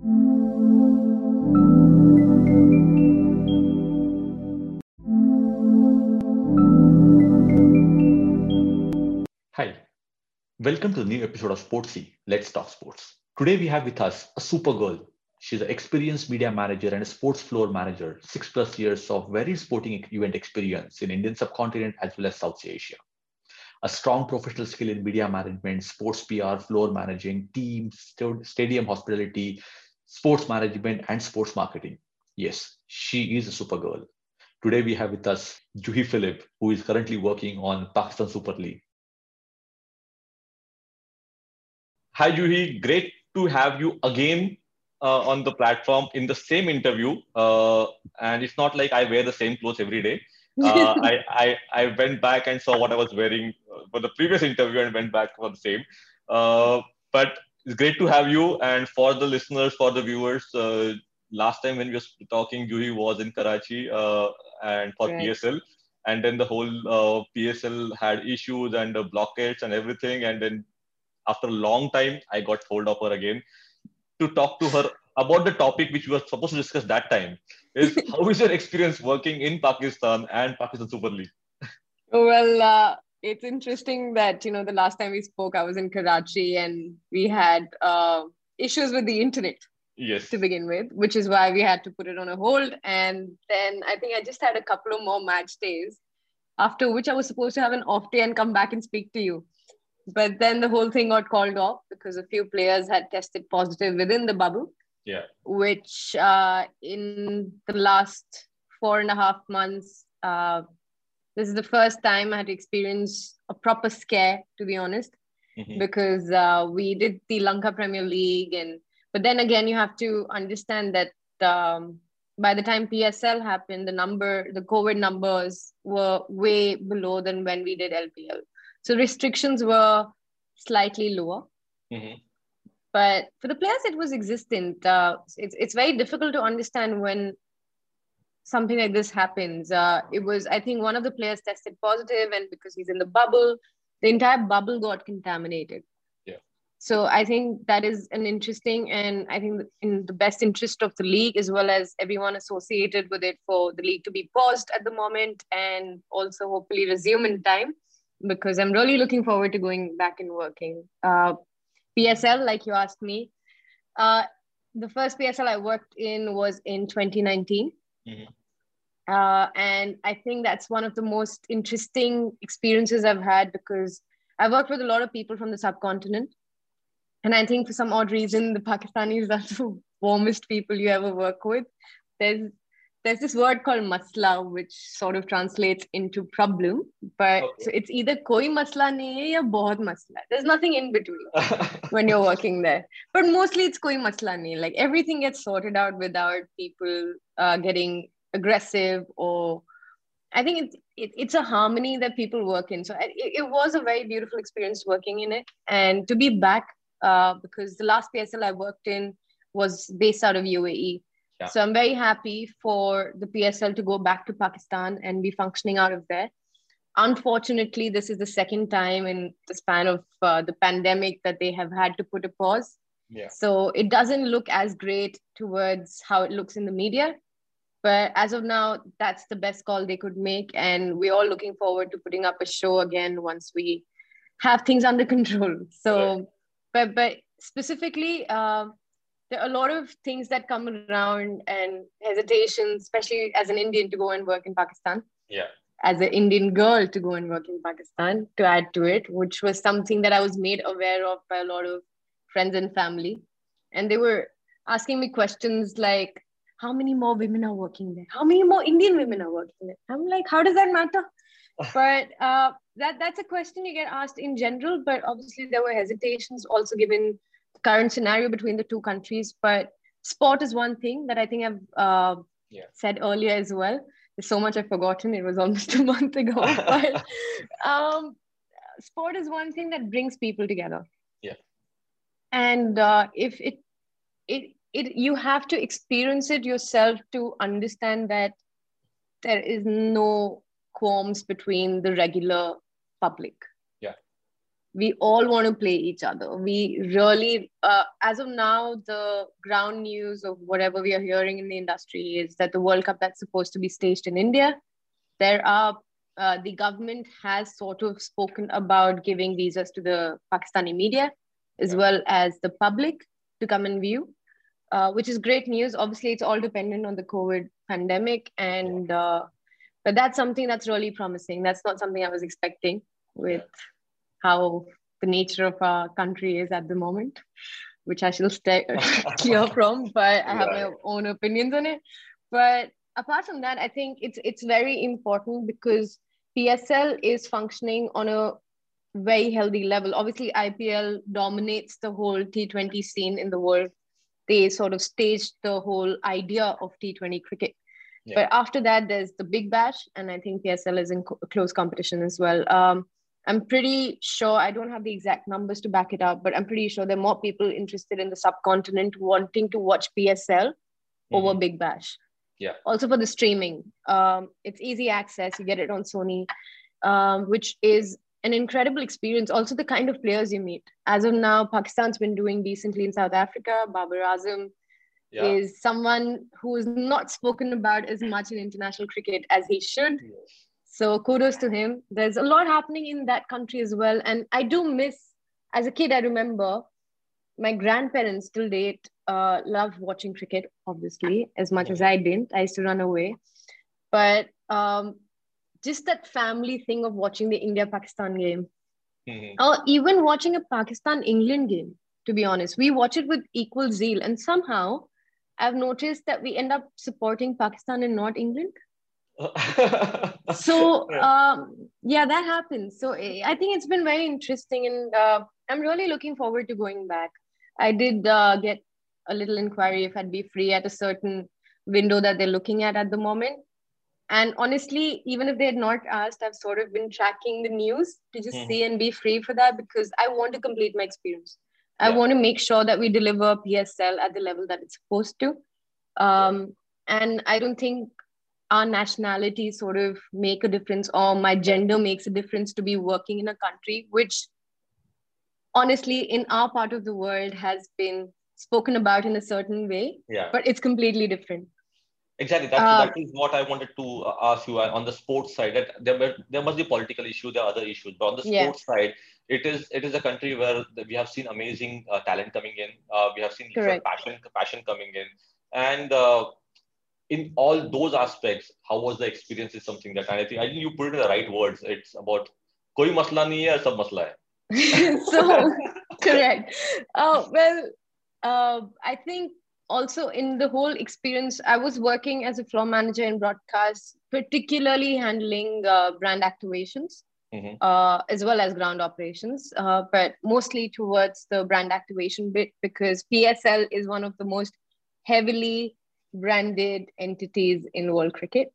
Hi, welcome to the new episode of Sportsy. Let's talk sports. Today we have with us a super girl. She's an experienced media manager and a sports floor manager, six plus years of very sporting event experience in Indian subcontinent as well as South Asia. A strong professional skill in media management, sports PR, floor managing, teams, stadium hospitality, sports management, and sports marketing. Yes, she is a super girl. Today we have with us Juhi Philip, who is currently working on Pakistan Super League. Hi, Juhi. Great to have you again uh, on the platform in the same interview. Uh, and it's not like I wear the same clothes every day. Uh, I, I, I went back and saw what I was wearing for the previous interview and went back for the same. Uh, but it's great to have you. And for the listeners, for the viewers, uh, last time when we were talking, Juhi was in Karachi uh, and for right. PSL. And then the whole uh, PSL had issues and uh, blockades and everything. And then after a long time, I got hold of her again to talk to her about the topic which we were supposed to discuss that time. Is how is your experience working in Pakistan and Pakistan Super League? Well, uh, it's interesting that you know the last time we spoke, I was in Karachi and we had uh, issues with the internet yes. to begin with which is why we had to put it on a hold. And then i think i just had a couple of more match days after which i was supposed to have an off day and come back and speak to you. But then the whole thing got called off because a few players had tested positive within the bubble. Yeah. Which uh, in the last four and a half months uh, this is the first time i had to experience a proper scare to be honest mm-hmm. because uh, we did the lanka premier league and but then again, you have to understand that um, by the time PSL happened, the number, the COVID numbers were way below than when we did LPL. So restrictions were slightly lower. Mm-hmm. But for the players, it was existent. Uh, it's, it's very difficult to understand when something like this happens. Uh, it was, I think, one of the players tested positive, and because he's in the bubble, the entire bubble got contaminated Yeah. so i think that is an interesting and i think in the best interest of the league as well as everyone associated with it for the league to be paused at the moment and also hopefully resume in time because i'm really looking forward to going back and working uh, psl like you asked me uh, the first psl i worked in was in 2019 mm-hmm. Uh, and i think that's one of the most interesting experiences i've had because i worked with a lot of people from the subcontinent and I think for some odd reason, the Pakistanis are the warmest people you ever work with. There's there's this word called masla, which sort of translates into problem, but okay. so it's either koi masla nahi ya bahut masla. There's nothing in between when you're working there. But mostly it's koi masla nahi. Like everything gets sorted out without people uh, getting aggressive or I think it's it, it's a harmony that people work in. So it, it was a very beautiful experience working in it, and to be back uh, because the last PSL I worked in was based out of UAE. Yeah. So I'm very happy for the PSL to go back to Pakistan and be functioning out of there. Unfortunately, this is the second time in the span of uh, the pandemic that they have had to put a pause. Yeah. So it doesn't look as great towards how it looks in the media. But as of now, that's the best call they could make. And we're all looking forward to putting up a show again once we have things under control. So right but but specifically uh, there are a lot of things that come around and hesitation especially as an indian to go and work in pakistan yeah as an indian girl to go and work in pakistan to add to it which was something that i was made aware of by a lot of friends and family and they were asking me questions like how many more women are working there how many more indian women are working there i'm like how does that matter but uh, that that's a question you get asked in general. But obviously, there were hesitations also given the current scenario between the two countries. But sport is one thing that I think I've uh, yeah. said earlier as well. There's so much I've forgotten. It was almost a month ago. but um, sport is one thing that brings people together. Yeah. And uh, if it it it you have to experience it yourself to understand that there is no qualms between the regular public. Yeah. we all want to play each other. We really, uh, as of now, the ground news of whatever we are hearing in the industry is that the World Cup that's supposed to be staged in India, there are uh, the government has sort of spoken about giving visas to the Pakistani media as yeah. well as the public to come and view, uh, which is great news. Obviously, it's all dependent on the COVID pandemic, and uh, but that's something that's really promising. That's not something I was expecting with how the nature of our country is at the moment, which I shall stay clear from, but I have yeah. my own opinions on it. But apart from that, I think it's it's very important because PSL is functioning on a very healthy level. Obviously, IPL dominates the whole T20 scene in the world. They sort of staged the whole idea of T20 cricket. Yeah. But after that, there's the Big Bash, and I think PSL is in co- close competition as well. Um, I'm pretty sure, I don't have the exact numbers to back it up, but I'm pretty sure there are more people interested in the subcontinent wanting to watch PSL mm-hmm. over Big Bash. Yeah. Also for the streaming, um, it's easy access. You get it on Sony, um, which is an incredible experience. Also, the kind of players you meet. As of now, Pakistan's been doing decently in South Africa. Babar Azam yeah. is someone who is not spoken about as much in international cricket as he should. So kudos to him. There's a lot happening in that country as well. And I do miss, as a kid, I remember my grandparents till date uh, loved watching cricket, obviously, as much as I didn't. I used to run away. But um, just that family thing of watching the India Pakistan game, mm-hmm. or even watching a Pakistan England game, to be honest, we watch it with equal zeal. And somehow I've noticed that we end up supporting Pakistan and not England. so um, yeah that happens so i think it's been very interesting and uh, i'm really looking forward to going back i did uh, get a little inquiry if i'd be free at a certain window that they're looking at at the moment and honestly even if they had not asked i've sort of been tracking the news to just mm-hmm. see and be free for that because i want to complete my experience yeah. i want to make sure that we deliver psl at the level that it's supposed to um, and i don't think our nationality sort of make a difference or my gender makes a difference to be working in a country which honestly in our part of the world has been spoken about in a certain way yeah but it's completely different exactly that's, uh, that is what i wanted to uh, ask you uh, on the sports side that there, there must be political issue there are other issues but on the sports yeah. side it is it is a country where we have seen amazing uh, talent coming in uh, we have seen passion passion coming in and uh, in all those aspects, how was the experience is something that I think I think you put it in the right words. It's about koi masla nahi hai, sab masla hai. so correct. Uh, well, uh, I think also in the whole experience, I was working as a floor manager in broadcast, particularly handling uh, brand activations. Mm-hmm. Uh, as well as ground operations, uh, but mostly towards the brand activation bit because PSL is one of the most heavily branded entities in world cricket.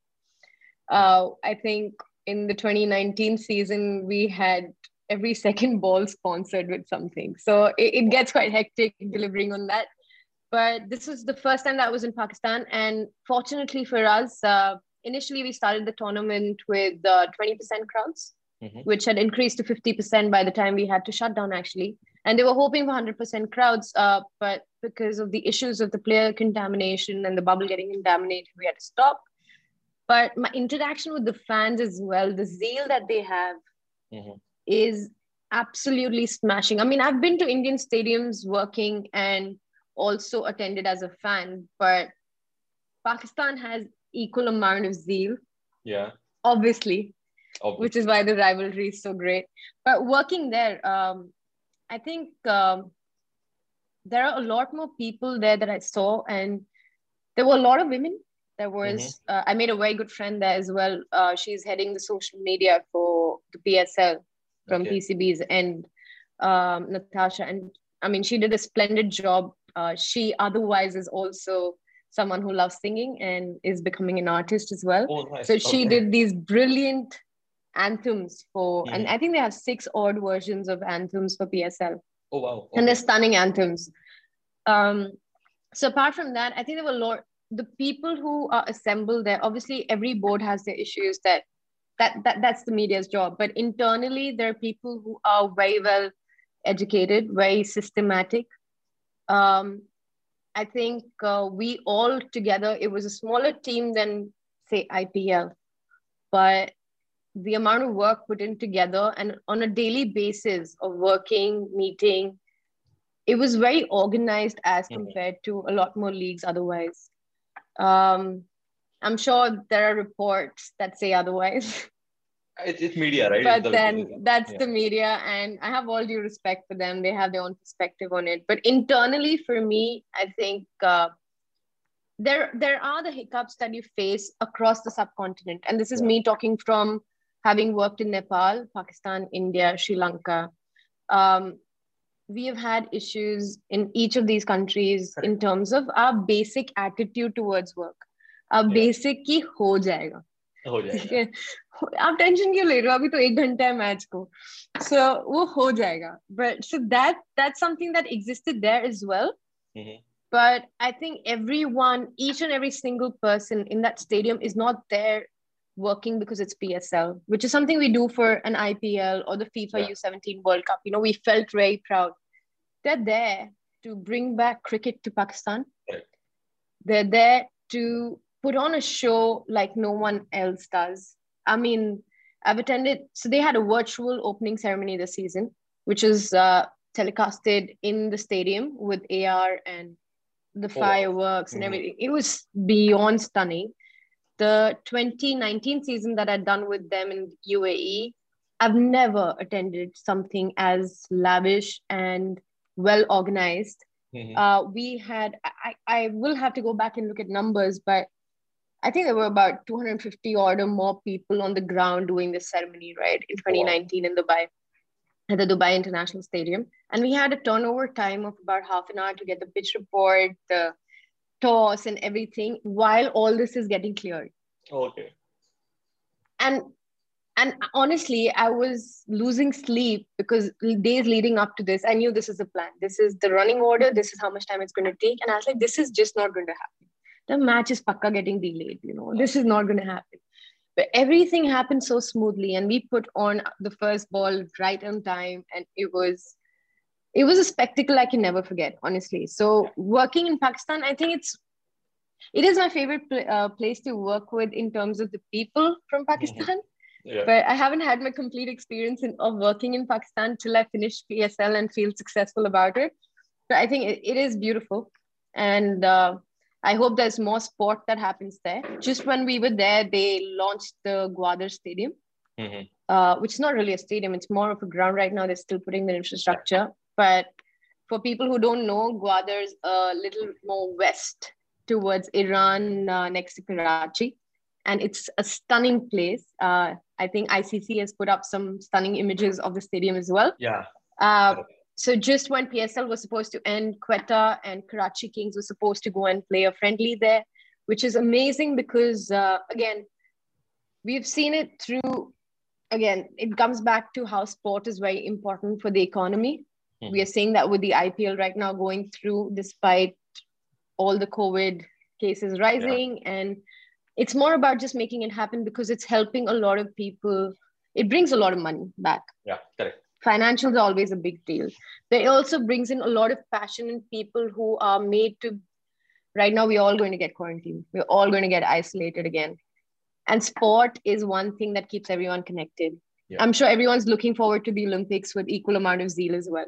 Uh, I think in the 2019 season, we had every second ball sponsored with something. So it, it, gets quite hectic delivering on that. But this was the first time that I was in Pakistan. And fortunately for us, uh, initially we started the tournament with uh, 20% crowds, mm-hmm. which had increased to 50% by the time we had to shut down actually and they were hoping for 100% crowds uh, but because of the issues of the player contamination and the bubble getting contaminated we had to stop but my interaction with the fans as well the zeal that they have mm-hmm. is absolutely smashing i mean i've been to indian stadiums working and also attended as a fan but pakistan has equal amount of zeal yeah obviously, obviously. which is why the rivalry is so great but working there um, I think um, there are a lot more people there that I saw, and there were a lot of women. There was, mm-hmm. uh, I made a very good friend there as well. Uh, she's heading the social media for the PSL from okay. PCB's and um, Natasha. And I mean, she did a splendid job. Uh, she otherwise is also someone who loves singing and is becoming an artist as well. Oh, nice. So she okay. did these brilliant anthems for, and I think they have six odd versions of anthems for PSL. Oh wow! Okay. And they're stunning anthems. Um, so apart from that, I think there were a lot. The people who are assembled there, obviously, every board has their issues that that, that that's the media's job. But internally, there are people who are very well educated, very systematic. Um, I think uh, we all together, it was a smaller team than say IPL, but the amount of work put in together and on a daily basis of working, meeting, it was very organized as mm-hmm. compared to a lot more leagues otherwise. Um, I'm sure there are reports that say otherwise. It's, it's media, right? But the then media. that's yeah. the media, and I have all due respect for them. They have their own perspective on it. But internally, for me, I think uh, there there are the hiccups that you face across the subcontinent, and this is yeah. me talking from having worked in Nepal, Pakistan, India, Sri Lanka. Um, we have had issues in each of these countries in terms of our basic attitude towards work. Our yeah. basic ki ho jayega. हो जाएगा आप tension क्यों ले रहे हो अभी तो एक घंटा है मैच को सो so, वो हो जाएगा but so that that something that existed there is well but i think everyone each and every single person in that stadium is not there working because it's psl which is something we do for an ipl or the fifa yeah. u17 world cup you know we felt very proud they're there to bring back cricket to pakistan right. they're there to put on a show like no one else does. I mean, I've attended, so they had a virtual opening ceremony this season, which is uh, telecasted in the stadium with AR and the oh, fireworks and mm-hmm. everything. It was beyond stunning. The 2019 season that I'd done with them in UAE, I've never attended something as lavish and well organized. Mm-hmm. Uh, we had, I, I will have to go back and look at numbers, but I think there were about 250 or more people on the ground doing this ceremony, right, in 2019 wow. in Dubai, at the Dubai International Stadium. And we had a turnover time of about half an hour to get the pitch report, the toss, and everything while all this is getting cleared. Okay. And and honestly, I was losing sleep because days leading up to this, I knew this is the plan. This is the running order. This is how much time it's going to take. And I was like, this is just not going to happen the match is pakka getting delayed you know. This is not going to happen. But everything happened so smoothly and we put on the first ball right on time and it was it was a spectacle i can never forget honestly. So working in pakistan i think it's it is my favorite pl- uh, place to work with in terms of the people from mm-hmm. pakistan. Yeah. but i haven't had my complete experience in, of working in pakistan till i finish psl and feel successful about it. But i think it, it is beautiful. And uh, I hope there's more sport that happens there. Just when we were there, they launched the Gwadar Stadium, mm-hmm. uh, which is not really a stadium. It's more of a ground right now. They're still putting the infrastructure. But for people who don't know, Gwadar is a little more west towards Iran, uh, next to Karachi. And it's a stunning place. Uh, I think ICC has put up some stunning images of the stadium as well. Yeah. Uh, so just when PSL was supposed to end, Quetta and Karachi Kings were supposed to go and play a friendly there, which is amazing because uh, again, we've seen it through. Again, it comes back to how sport is very important for the economy. Mm-hmm. We are seeing that with the IPL right now going through, despite all the COVID cases rising, yeah. and it's more about just making it happen because it's helping a lot of people. It brings a lot of money back. Yeah, correct financials are always a big deal. They also brings in a lot of passion in people who are made to right now we're all going to get quarantined. We're all going to get isolated again. And sport is one thing that keeps everyone connected. Yeah. i'm sure everyone's looking forward to the olympics with equal amount of zeal as well.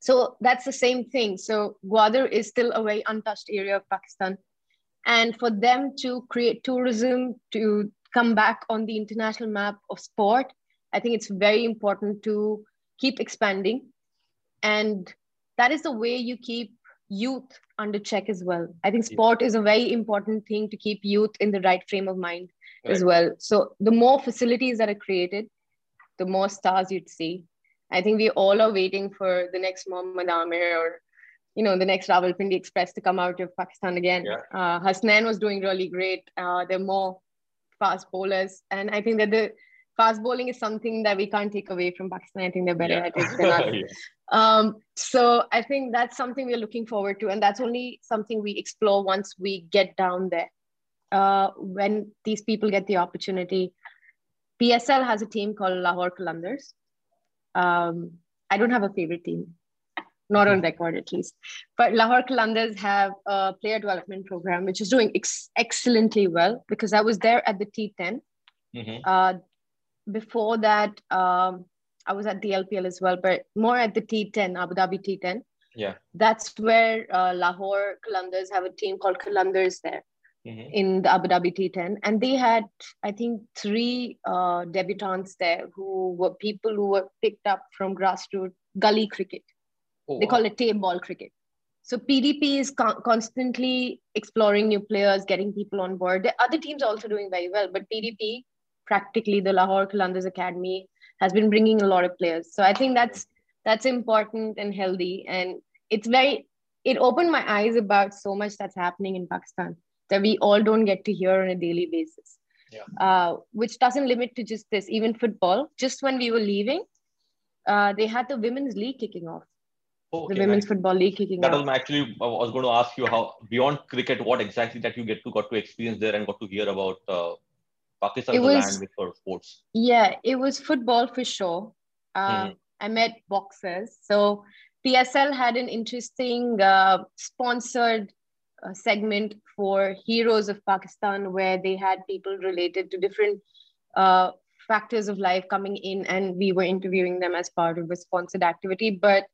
So that's the same thing. So gwadar is still a very untouched area of pakistan. And for them to create tourism to come back on the international map of sport I think it's very important to keep expanding. And that is the way you keep youth under check as well. I think sport is a very important thing to keep youth in the right frame of mind right. as well. So the more facilities that are created, the more stars you'd see. I think we all are waiting for the next Mohammad Amir or you know the next Rawalpindi Express to come out of Pakistan again. Yeah. Uh, Hasnain was doing really great. Uh, they're more fast bowlers, and I think that the fast bowling is something that we can't take away from Pakistan. I think they're better yeah. at it than us. yeah. um, so I think that's something we're looking forward to, and that's only something we explore once we get down there. Uh, when these people get the opportunity, PSL has a team called Lahore Qalandars. Um, I don't have a favorite team, not on record at least. But Lahore Qalandars have a player development program which is doing ex- excellently well because I was there at the T10. Mm-hmm. Uh, before that, um, I was at the LPL as well, but more at the T10, Abu Dhabi T10. Yeah. That's where uh, Lahore Qalandars have a team called Qalandars there. Mm-hmm. in the Abu Dhabi T10, and they had, I think, three uh, debutants there who were people who were picked up from grassroots gully cricket. Oh, they wow. call it tape ball cricket. So PDP is con- constantly exploring new players, getting people on board. The other teams are also doing very well, but PDP, practically the Lahore Qalandars Academy, has been bringing a lot of players. So I think that's that's important and healthy, and it's very. It opened my eyes about so much that's happening in Pakistan that we all don't get to hear on a daily basis. Yeah. Uh, which doesn't limit to just this, even football. Just when we were leaving, uh, they had the women's league kicking off. Oh, okay, the women's nice. football league kicking that off. was actually I was going to ask you how beyond cricket, what exactly that you get to got to experience there and got to hear about uh, Pakistan it was, land for sports. Yeah, it was football for sure. Uh, mm-hmm. I met boxers. So PSL had an interesting uh, sponsored uh, segment for Heroes of Pakistan, where they had people related to different uh, factors of life coming in, and we were interviewing them as part of a sponsored activity. But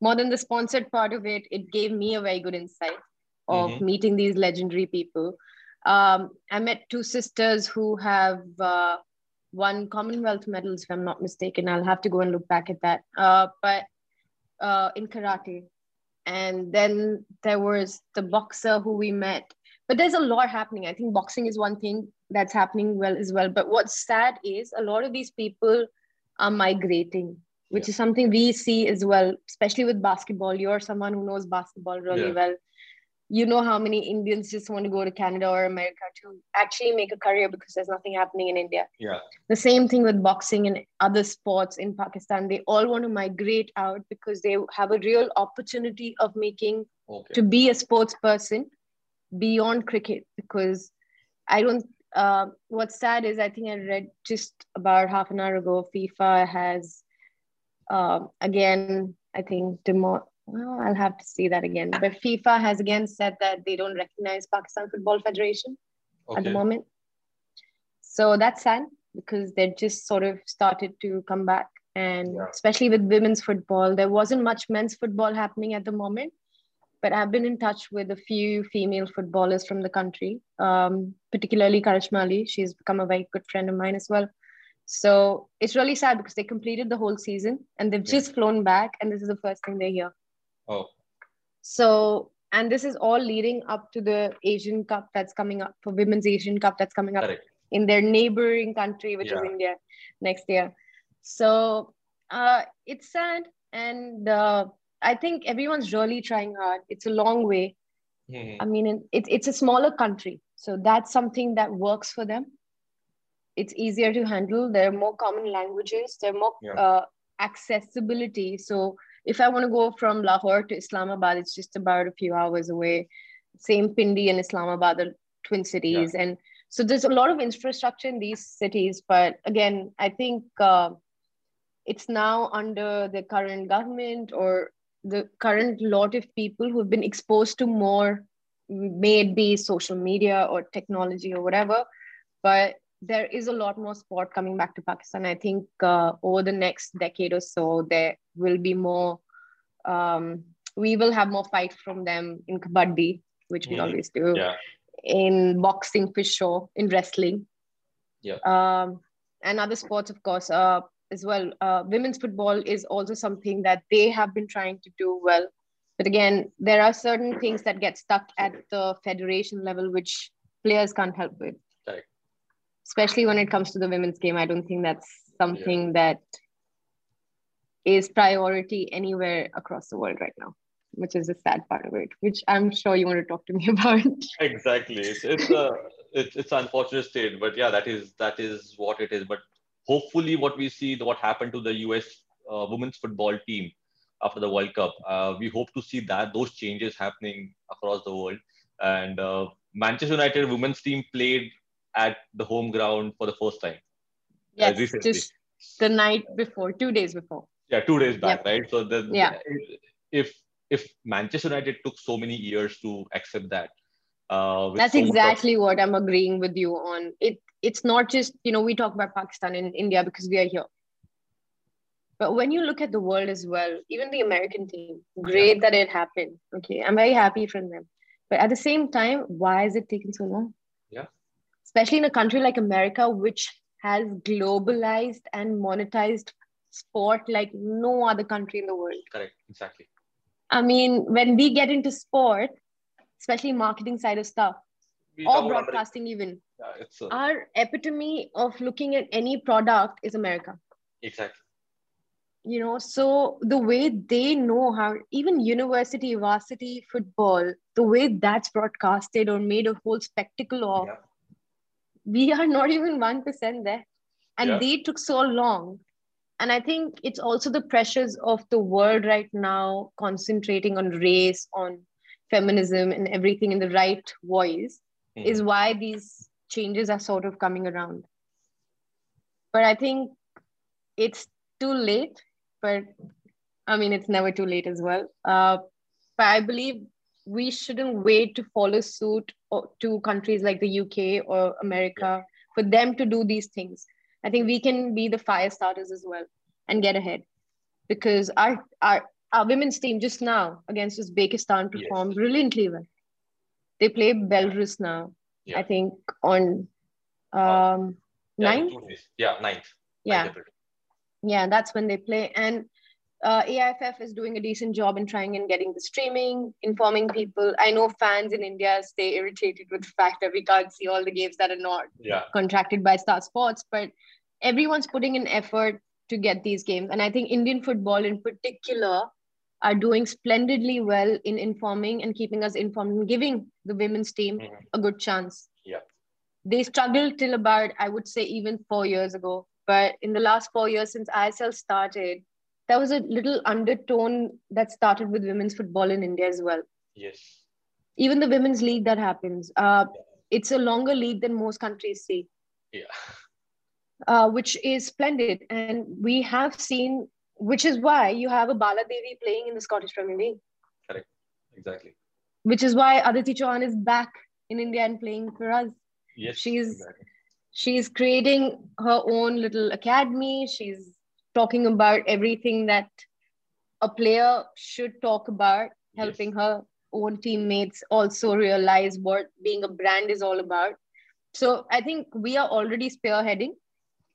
more than the sponsored part of it, it gave me a very good insight of mm-hmm. meeting these legendary people. Um, I met two sisters who have uh, won Commonwealth medals, if I'm not mistaken. I'll have to go and look back at that. Uh, but uh, in karate, and then there was the boxer who we met but there's a lot happening i think boxing is one thing that's happening well as well but what's sad is a lot of these people are migrating which yeah. is something we see as well especially with basketball you're someone who knows basketball really yeah. well you know how many Indians just want to go to Canada or America to actually make a career because there's nothing happening in India. Yeah. The same thing with boxing and other sports in Pakistan. They all want to migrate out because they have a real opportunity of making okay. to be a sports person beyond cricket. Because I don't. Uh, what's sad is I think I read just about half an hour ago. FIFA has uh, again. I think demo- well, I'll have to see that again. But FIFA has again said that they don't recognize Pakistan Football Federation okay. at the moment. So that's sad because they just sort of started to come back. And yeah. especially with women's football, there wasn't much men's football happening at the moment. But I've been in touch with a few female footballers from the country, um, particularly Karishma Ali. She's become a very good friend of mine as well. So it's really sad because they completed the whole season and they've yeah. just flown back, and this is the first thing they hear. Oh. So, and this is all leading up to the Asian Cup that's coming up for Women's Asian Cup that's coming up Correct. in their neighboring country, which yeah. is India next year. So, uh, it's sad. And uh, I think everyone's really trying hard. It's a long way. Mm-hmm. I mean, it, it's a smaller country. So that's something that works for them. It's easier to handle. There are more common languages. There are more yeah. uh, accessibility. So if I want to go from Lahore to Islamabad, it's just about a few hours away. Same Pindi and Islamabad the twin cities. Yeah. And so there's a lot of infrastructure in these cities. But again, I think uh, it's now under the current government or the current lot of people who've been exposed to more, may it be social media or technology or whatever. But there is a lot more sport coming back to Pakistan. I think uh, over the next decade or so, there will be more. Um, we will have more fight from them in kabaddi, which we mm. always do. Yeah. In boxing, for sure. In wrestling. Yeah. Um, and other sports, of course, uh, as well. Uh, women's football is also something that they have been trying to do well. But again, there are certain things that get stuck at the federation level, which players can't help with especially when it comes to the women's game. I don't think that's something yeah. that is priority anywhere across the world right now, which is the sad part of it, which I'm sure you want to talk to me about. Exactly. It's it's a it's it's unfortunate state, but yeah, that is that is what it is. But hopefully, what we see, what happened to the US uh, women's football team after the World Cup, uh, we hope to see that those changes happening across the world. And uh, Manchester United women's team played at the home ground for the first time. yes, just the night before, two days before. Yeah, two days back, yep. right? So the, yeah. if if Manchester United took so many years to accept that, uh, that's so exactly of- what I'm agreeing with you on. It it's not just you know we talk about Pakistan and India because we are here, but when you look at the world as well, even the American team, great yeah. that it happened. Okay, I'm very happy from them. But at the same time, why is it taking so long? Especially in a country like America, which has globalized and monetized sport like no other country in the world. Correct, exactly. I mean, when we get into sport, especially marketing side of stuff, we or broadcasting even, yeah, it's a... our epitome of looking at any product is America. Exactly you know so the way they know how even university varsity football the way that's broadcasted or made a whole spectacle of yeah. We are not even 1% there and yeah. they took so long and i think it's also the pressures of the world right now concentrating on race on feminism and everything in the right voice mm-hmm. is why these changes are sort of coming around but i think it's too late but I mean, it's never too late as well. Uh, but I believe we shouldn't wait to follow suit to countries like the UK or America for them to do these things. I think we can be the fire starters as well and get ahead because our our, our women's team just now against Uzbekistan performed yes. brilliantly well. They play Belarus now, yeah. I think on um, yeah, ninth. Yeah, ninth. Yeah. Ninth yeah that's when they play and uh, AIFF is doing a decent job in trying and getting the streaming, informing people. I know fans in India stay irritated with the fact that we can't see all the games that are not yeah. contracted by Star Sports, but everyone's putting an effort to get these games. And I think Indian football in particular are doing splendidly well in informing and keeping us informed and giving the women's team mm-hmm. a good chance. Yeah. They struggled till about, I would say, even four years ago but in the last four years since ISL started, there was a little undertone that started with women's football in India as well. Yes. Even the women's league that happens, uh, yeah. it's a longer league than most countries see. Yeah. Uh, which is splendid. And we have seen, which is why you have a Bala Devi playing in the Scottish Premier League. Correct. Exactly. Which is why Aditi Chauhan is back in India and playing for us. Yes. She's exactly she's creating her own little academy she's talking about everything that a player should talk about helping yes. her own teammates also realize what being a brand is all about so i think we are already spearheading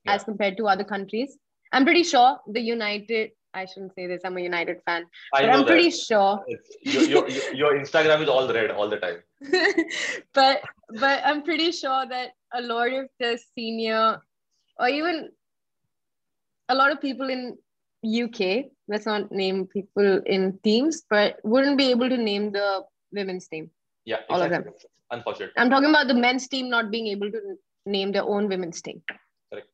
yeah. as compared to other countries i'm pretty sure the united I shouldn't say this. I'm a United fan, I but I'm pretty sure your, your, your Instagram is all red all the time. but but I'm pretty sure that a lot of the senior or even a lot of people in UK, let's not name people in teams, but wouldn't be able to name the women's team. Yeah, exactly. all of them. Unfortunately. I'm talking about the men's team not being able to name their own women's team. Correct.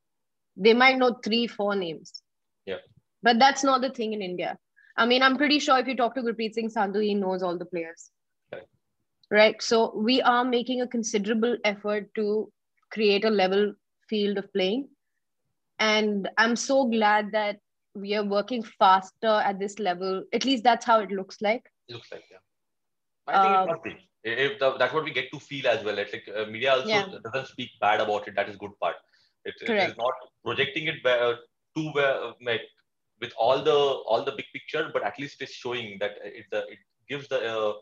They might know three, four names. Yeah. But that's not the thing in India. I mean, I'm pretty sure if you talk to Gurpreet Singh Sandhu, he knows all the players. Right. So we are making a considerable effort to create a level field of playing. And I'm so glad that we are working faster at this level. At least that's how it looks like. It looks like, yeah. I think uh, it must be. If the, that's what we get to feel as well. It's like uh, media also yeah. doesn't speak bad about it. That is good part. It, it is not projecting it uh, too well, like with all the all the big picture, but at least it's showing that it, the, it gives the uh,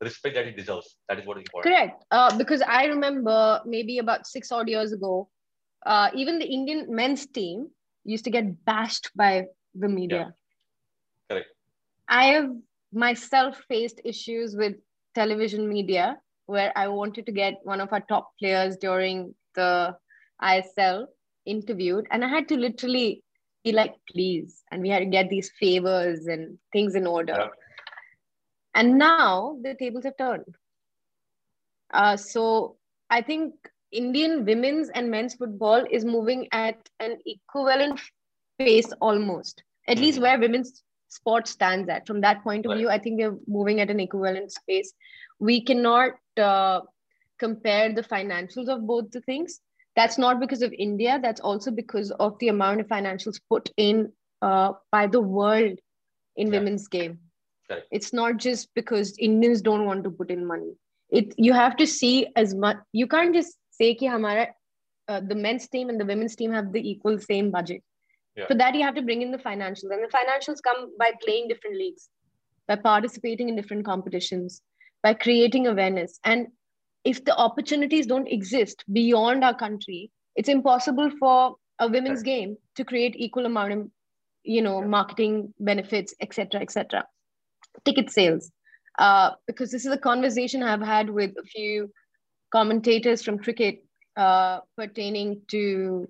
respect that it deserves. That is what is important. Correct. Uh, because I remember maybe about six odd years ago, uh, even the Indian men's team used to get bashed by the media. Yeah. Correct. I have myself faced issues with television media where I wanted to get one of our top players during the ISL interviewed, and I had to literally be like, please, and we had to get these favors and things in order. Yeah and now the tables have turned. Uh, so I think Indian women's and men's football is moving at an equivalent pace almost, at least mm-hmm. where women's sport stands at. From that point of right. view, I think we're moving at an equivalent space. We cannot uh, compare the financials of both the things, That's not because of India. That's also because of the amount of financials put in uh, by the world in yeah. women's game. Correct. It's not just because Indians don't want to put in money. It you have to see as much. You can't just say ki hamara uh, the men's team and the women's team have the equal same budget. Yeah. for that you have to bring in the financials and the financials come by playing different leagues by participating in different competitions by creating awareness. And if the opportunities don't exist beyond our country it's impossible for a women's game to create equal amount of you know yeah. marketing benefits etc etc ticket sales. Uh, because this is a conversation i've had with a few commentators from cricket uh, pertaining to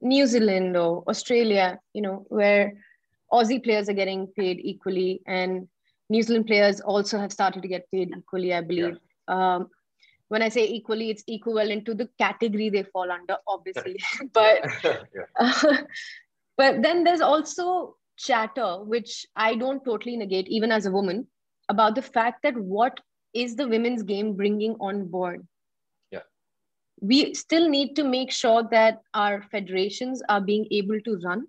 New Zealand or Australia, you know, where Aussie players are getting paid equally, and New Zealand players also have started to get paid equally, I believe. Yeah. Um, when I say equally, it's equivalent to the category they fall under, obviously. but uh, but then there's also chatter, which I don't totally negate, even as a woman, about the fact that what is the women's game bringing on board? Yeah. We still need to make sure that our federations are being able to run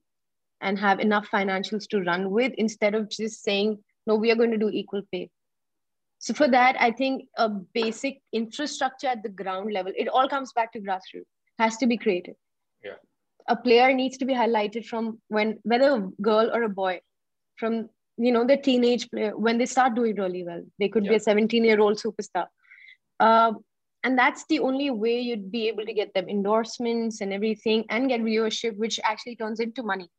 and have enough financials to run with instead of just saying no we are going to do equal pay so for that i think a basic infrastructure at the ground level it all comes back to grassroots has to be created yeah a player needs to be highlighted from when whether a girl or a boy from you know the teenage player when they start doing really well they could yeah. be a 17 year old superstar. Uh, and that's the only way you'd be able to get them endorsements and everything and get viewership which actually turns into money.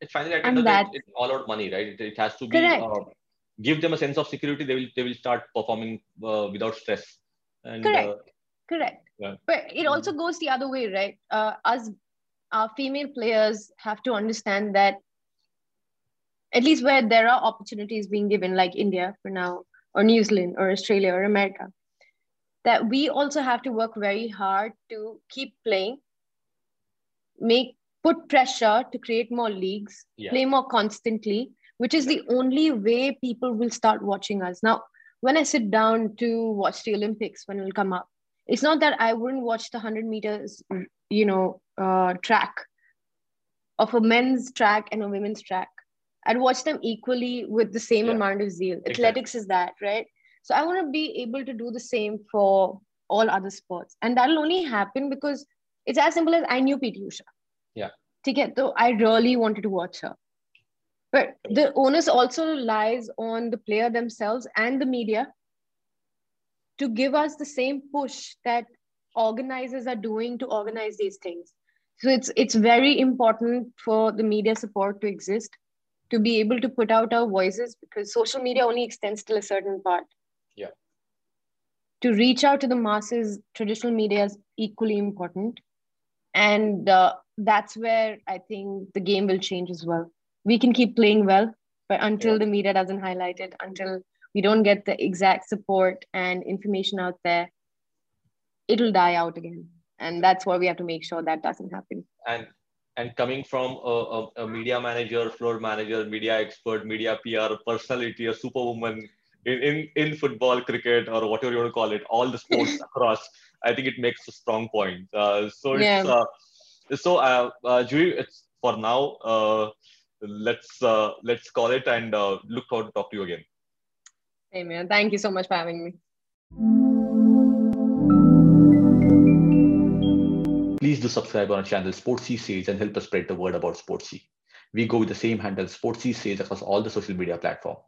It's finally at the end it's all about money right? It, it has to be uh, give them a sense of security they will they will start performing uh, without stress. And, correct. Uh, correct. Yeah. but it also goes the other way right? Uh, us our female players have to understand that at least where there are opportunities being given like india for now or new zealand or australia or america that we also have to work very hard to keep playing, make put pressure to create more leagues, yeah. play more constantly, which is the only way people will start watching us. Now, when I sit down to watch the Olympics when it will come up, it's not that I wouldn't watch the 100 meters, you know, uh, track of a men's track and a women's track. I'd watch them equally with the same yeah. amount of zeal. Exactly. Athletics is that, right? So I want to be able to do the same for all other sports. And that'll only happen because it's as simple as I knew PT Usha. Yeah. To get though, I really wanted to watch her. But the onus also lies on the player themselves and the media to give us the same push that organizers are doing to organize these things. So it's it's very important for the media support to exist, to be able to put out our voices because social media only extends to a certain part Yeah. to reach out to the masses, traditional media is equally important. And uh, that's where I think the game will change as well. We can keep playing well, but until yeah. the media doesn't highlight it, until we don't get the exact support and information out there, it'll die out again. And that's why we have to make sure that doesn't happen. And and coming from a, a, a media manager, floor manager, media expert, media PR personality, a superwoman, in, in, in football, cricket, or whatever you want to call it, all the sports across, I think it makes a strong point. Uh, so yeah. it's uh, so uh, uh, it's for now. Uh, let's uh, let's call it and uh, look forward to talk to you again. Hey man, thank you so much for having me. Please do subscribe on our channel Sportsy Sage and help us spread the word about Sportsy. We go with the same handle Sportsy Sage across all the social media platforms.